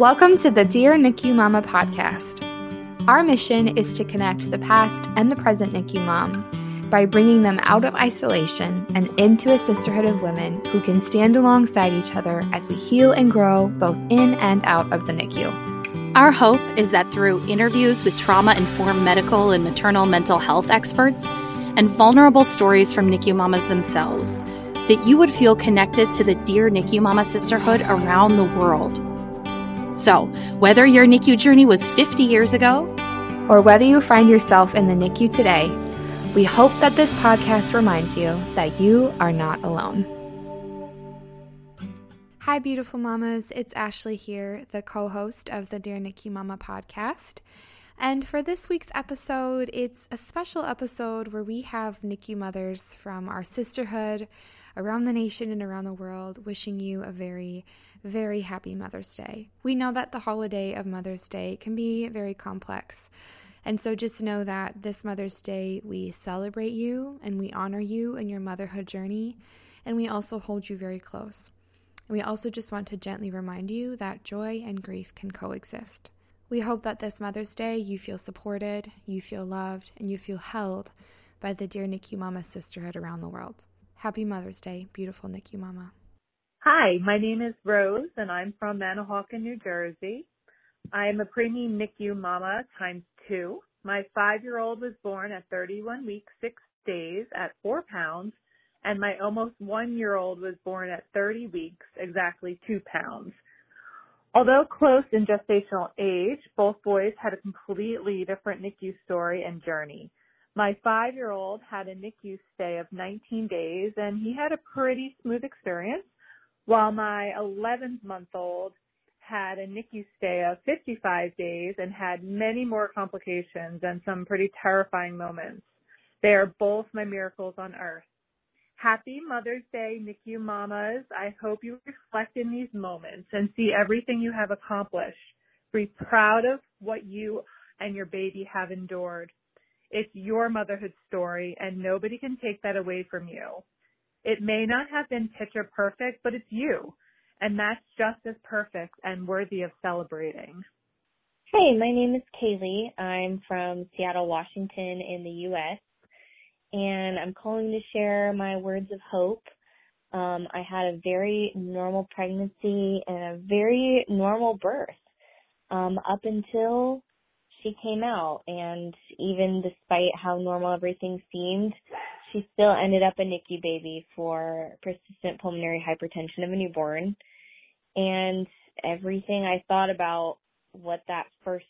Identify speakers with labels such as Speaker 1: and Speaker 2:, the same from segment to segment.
Speaker 1: Welcome to the Dear NICU Mama podcast. Our mission is to connect the past and the present NICU mom by bringing them out of isolation and into a sisterhood of women who can stand alongside each other as we heal and grow both in and out of the NICU.
Speaker 2: Our hope is that through interviews with trauma informed medical and maternal mental health experts and vulnerable stories from NICU mamas themselves, that you would feel connected to the Dear NICU Mama sisterhood around the world. So, whether your NICU journey was 50 years ago,
Speaker 1: or whether you find yourself in the NICU today, we hope that this podcast reminds you that you are not alone. Hi, beautiful mamas. It's Ashley here, the co host of the Dear NICU Mama podcast. And for this week's episode, it's a special episode where we have NICU mothers from our sisterhood around the nation and around the world wishing you a very, very happy Mother's Day. We know that the holiday of Mother's Day can be very complex. And so just know that this Mother's Day, we celebrate you and we honor you in your motherhood journey, and we also hold you very close. We also just want to gently remind you that joy and grief can coexist. We hope that this Mother's Day you feel supported, you feel loved, and you feel held by the Dear NICU Mama sisterhood around the world. Happy Mother's Day, beautiful NICU Mama.
Speaker 3: Hi, my name is Rose, and I'm from Manahawkin, New Jersey. I am a preemie NICU mama times two. My five-year-old was born at 31 weeks, six days at four pounds, and my almost one-year-old was born at 30 weeks, exactly two pounds. Although close in gestational age, both boys had a completely different NICU story and journey. My five year old had a NICU stay of 19 days and he had a pretty smooth experience, while my 11 month old had a NICU stay of 55 days and had many more complications and some pretty terrifying moments. They are both my miracles on earth. Happy Mother's Day, NICU mamas. I hope you reflect in these moments and see everything you have accomplished. Be proud of what you and your baby have endured. It's your motherhood story and nobody can take that away from you. It may not have been picture perfect, but it's you. And that's just as perfect and worthy of celebrating.
Speaker 4: Hey, my name is Kaylee. I'm from Seattle, Washington in the U.S. And I'm calling to share my words of hope. Um, I had a very normal pregnancy and a very normal birth um, up until she came out and even despite how normal everything seemed, she still ended up a NICU baby for persistent pulmonary hypertension of a newborn. And everything I thought about what that first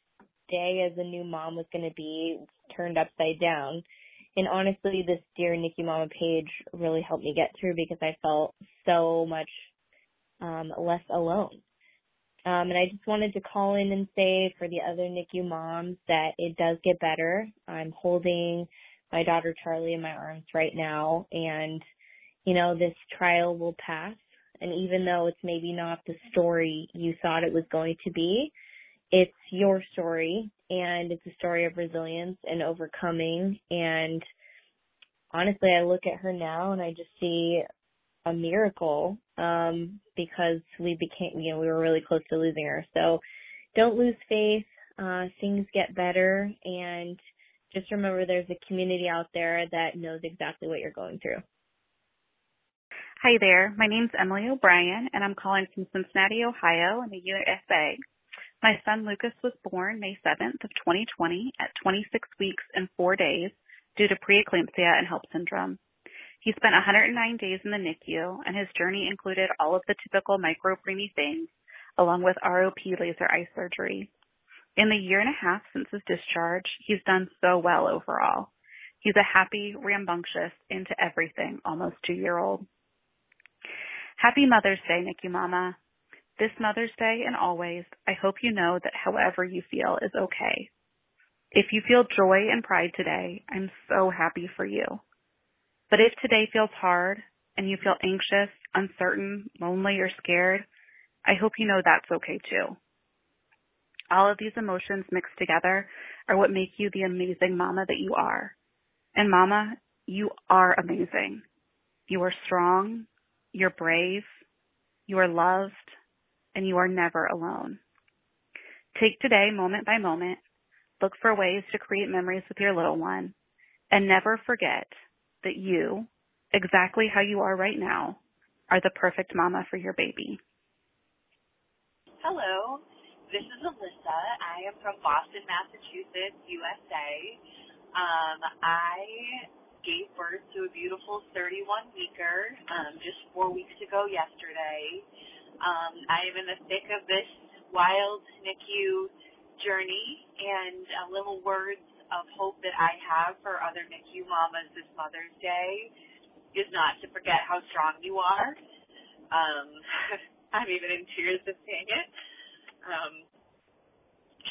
Speaker 4: day as a new mom was going to be turned upside down. And honestly, this Dear NICU Mama page really helped me get through because I felt so much um, less alone. Um, and I just wanted to call in and say for the other NICU moms that it does get better. I'm holding my daughter Charlie in my arms right now and, you know, this trial will pass. And even though it's maybe not the story you thought it was going to be, it's your story and it's a story of resilience and overcoming. And honestly, I look at her now and I just see a miracle um, because we became, you know, we were really close to losing her. So don't lose faith. Uh, things get better, and just remember there's a community out there that knows exactly what you're going through.
Speaker 5: Hi there. My name's Emily O'Brien, and I'm calling from Cincinnati, Ohio, in the USA. My son Lucas was born May 7th of 2020 at 26 weeks and four days due to preeclampsia and HELLP syndrome. He spent 109 days in the NICU, and his journey included all of the typical micropreemie things, along with ROP laser eye surgery. In the year and a half since his discharge, he's done so well overall. He's a happy, rambunctious, into everything, almost two year old. Happy Mother's Day, NICU Mama. This Mother's Day and always, I hope you know that however you feel is okay. If you feel joy and pride today, I'm so happy for you. But if today feels hard and you feel anxious, uncertain, lonely, or scared, I hope you know that's okay too. All of these emotions mixed together are what make you the amazing mama that you are. And mama, you are amazing. You are strong, you're brave, you are loved, and you are never alone. Take today moment by moment. Look for ways to create memories with your little one. And never forget that you, exactly how you are right now, are the perfect mama for your baby.
Speaker 6: Hello, this is Alyssa. I am from Boston, Massachusetts, USA. Um, I gave birth to a beautiful 31 weeker um, just four weeks ago yesterday. Um, I am in the thick of this wild NICU journey and a little words of hope that I have for other NICU mamas this Mother's Day is not to forget how strong you are. Um, I'm even in tears just saying it. Um,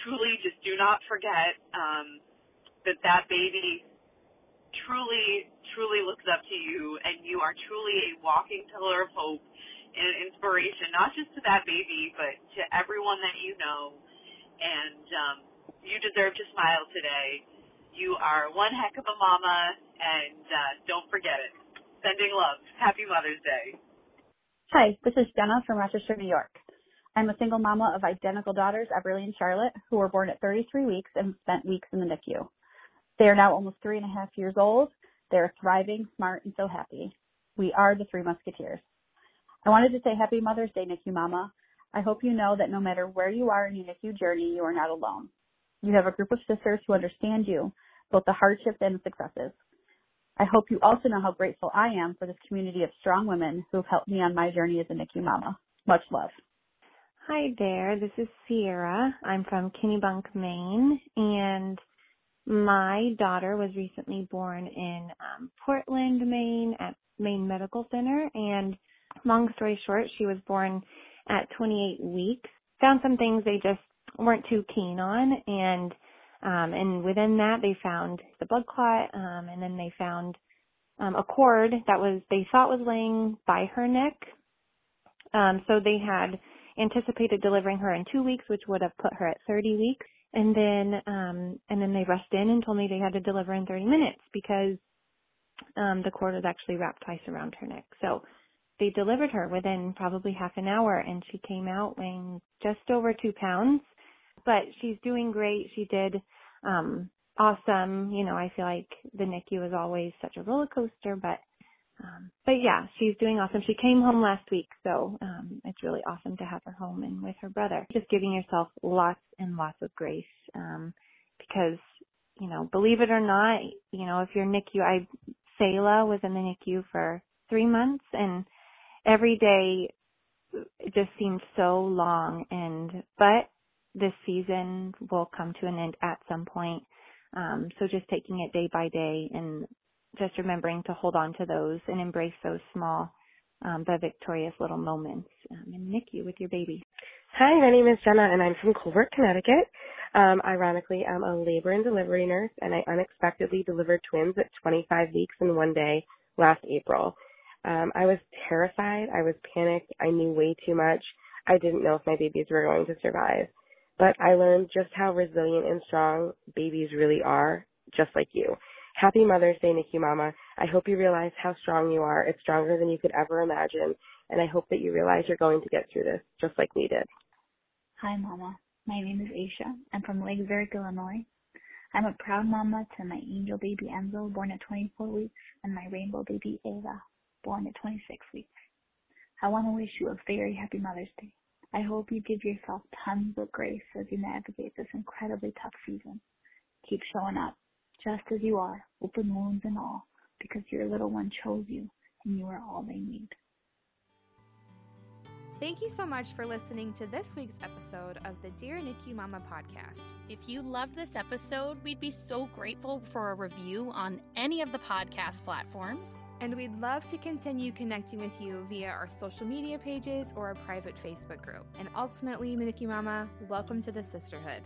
Speaker 6: truly, just do not forget um, that that baby truly, truly looks up to you, and you are truly a walking pillar of hope and an inspiration, not just to that baby, but to everyone that you know. And um, you deserve to smile today. You are one heck of a mama, and uh, don't forget it. Sending love. Happy Mother's Day.
Speaker 7: Hi, this is Jenna from Rochester, New York. I'm a single mama of identical daughters, Everly and Charlotte, who were born at 33 weeks and spent weeks in the NICU. They are now almost three and a half years old. They're thriving, smart, and so happy. We are the Three Musketeers. I wanted to say Happy Mother's Day, NICU Mama. I hope you know that no matter where you are in your NICU journey, you are not alone. You have a group of sisters who understand you, both the hardships and the successes. I hope you also know how grateful I am for this community of strong women who have helped me on my journey as a NICU mama. Much love.
Speaker 8: Hi there, this is Sierra. I'm from Kennebunk, Maine, and my daughter was recently born in um, Portland, Maine at Maine Medical Center, and long story short, she was born at 28 weeks. Found some things they just weren't too keen on, and um, and within that they found the blood clot, um, and then they found um, a cord that was they thought was laying by her neck. Um, so they had anticipated delivering her in two weeks, which would have put her at 30 weeks. And then um, and then they rushed in and told me they had to deliver in 30 minutes because um, the cord was actually wrapped twice around her neck. So they delivered her within probably half an hour and she came out weighing just over two pounds. But she's doing great. She did um awesome. You know, I feel like the NICU is always such a roller coaster, but um but yeah, she's doing awesome. She came home last week, so um it's really awesome to have her home and with her brother. Just giving yourself lots and lots of grace. Um because, you know, believe it or not, you know, if you're NICU I Sayla was in the NICU for three months and every day it just seemed so long and but this season will come to an end at some point. Um, so just taking it day by day and just remembering to hold on to those and embrace those small um, but victorious little moments um, and NICU with your baby.
Speaker 9: Hi, my name is Jenna and I'm from Colbert, Connecticut. Um, ironically, I'm a labor and delivery nurse and I unexpectedly delivered twins at 25 weeks in one day last April. Um, I was terrified. I was panicked. I knew way too much. I didn't know if my babies were going to survive. But I learned just how resilient and strong babies really are, just like you. Happy Mother's Day, NICU Mama. I hope you realize how strong you are. It's stronger than you could ever imagine. And I hope that you realize you're going to get through this, just like we did.
Speaker 10: Hi, Mama. My name is Aisha. I'm from Lake Illinois. I'm a proud mama to my angel baby Enzo, born at 24 weeks, and my rainbow baby Ava, born at 26 weeks. I want to wish you a very happy Mother's Day. I hope you give yourself tons of grace as you navigate this incredibly tough season. Keep showing up, just as you are, open wounds and all, because your little one chose you and you are all they need.
Speaker 1: Thank you so much for listening to this week's episode of the Dear NICU Mama podcast.
Speaker 2: If you loved this episode, we'd be so grateful for a review on any of the podcast platforms.
Speaker 1: And we'd love to continue connecting with you via our social media pages or a private Facebook group. And ultimately, NICU Mama, welcome to the sisterhood.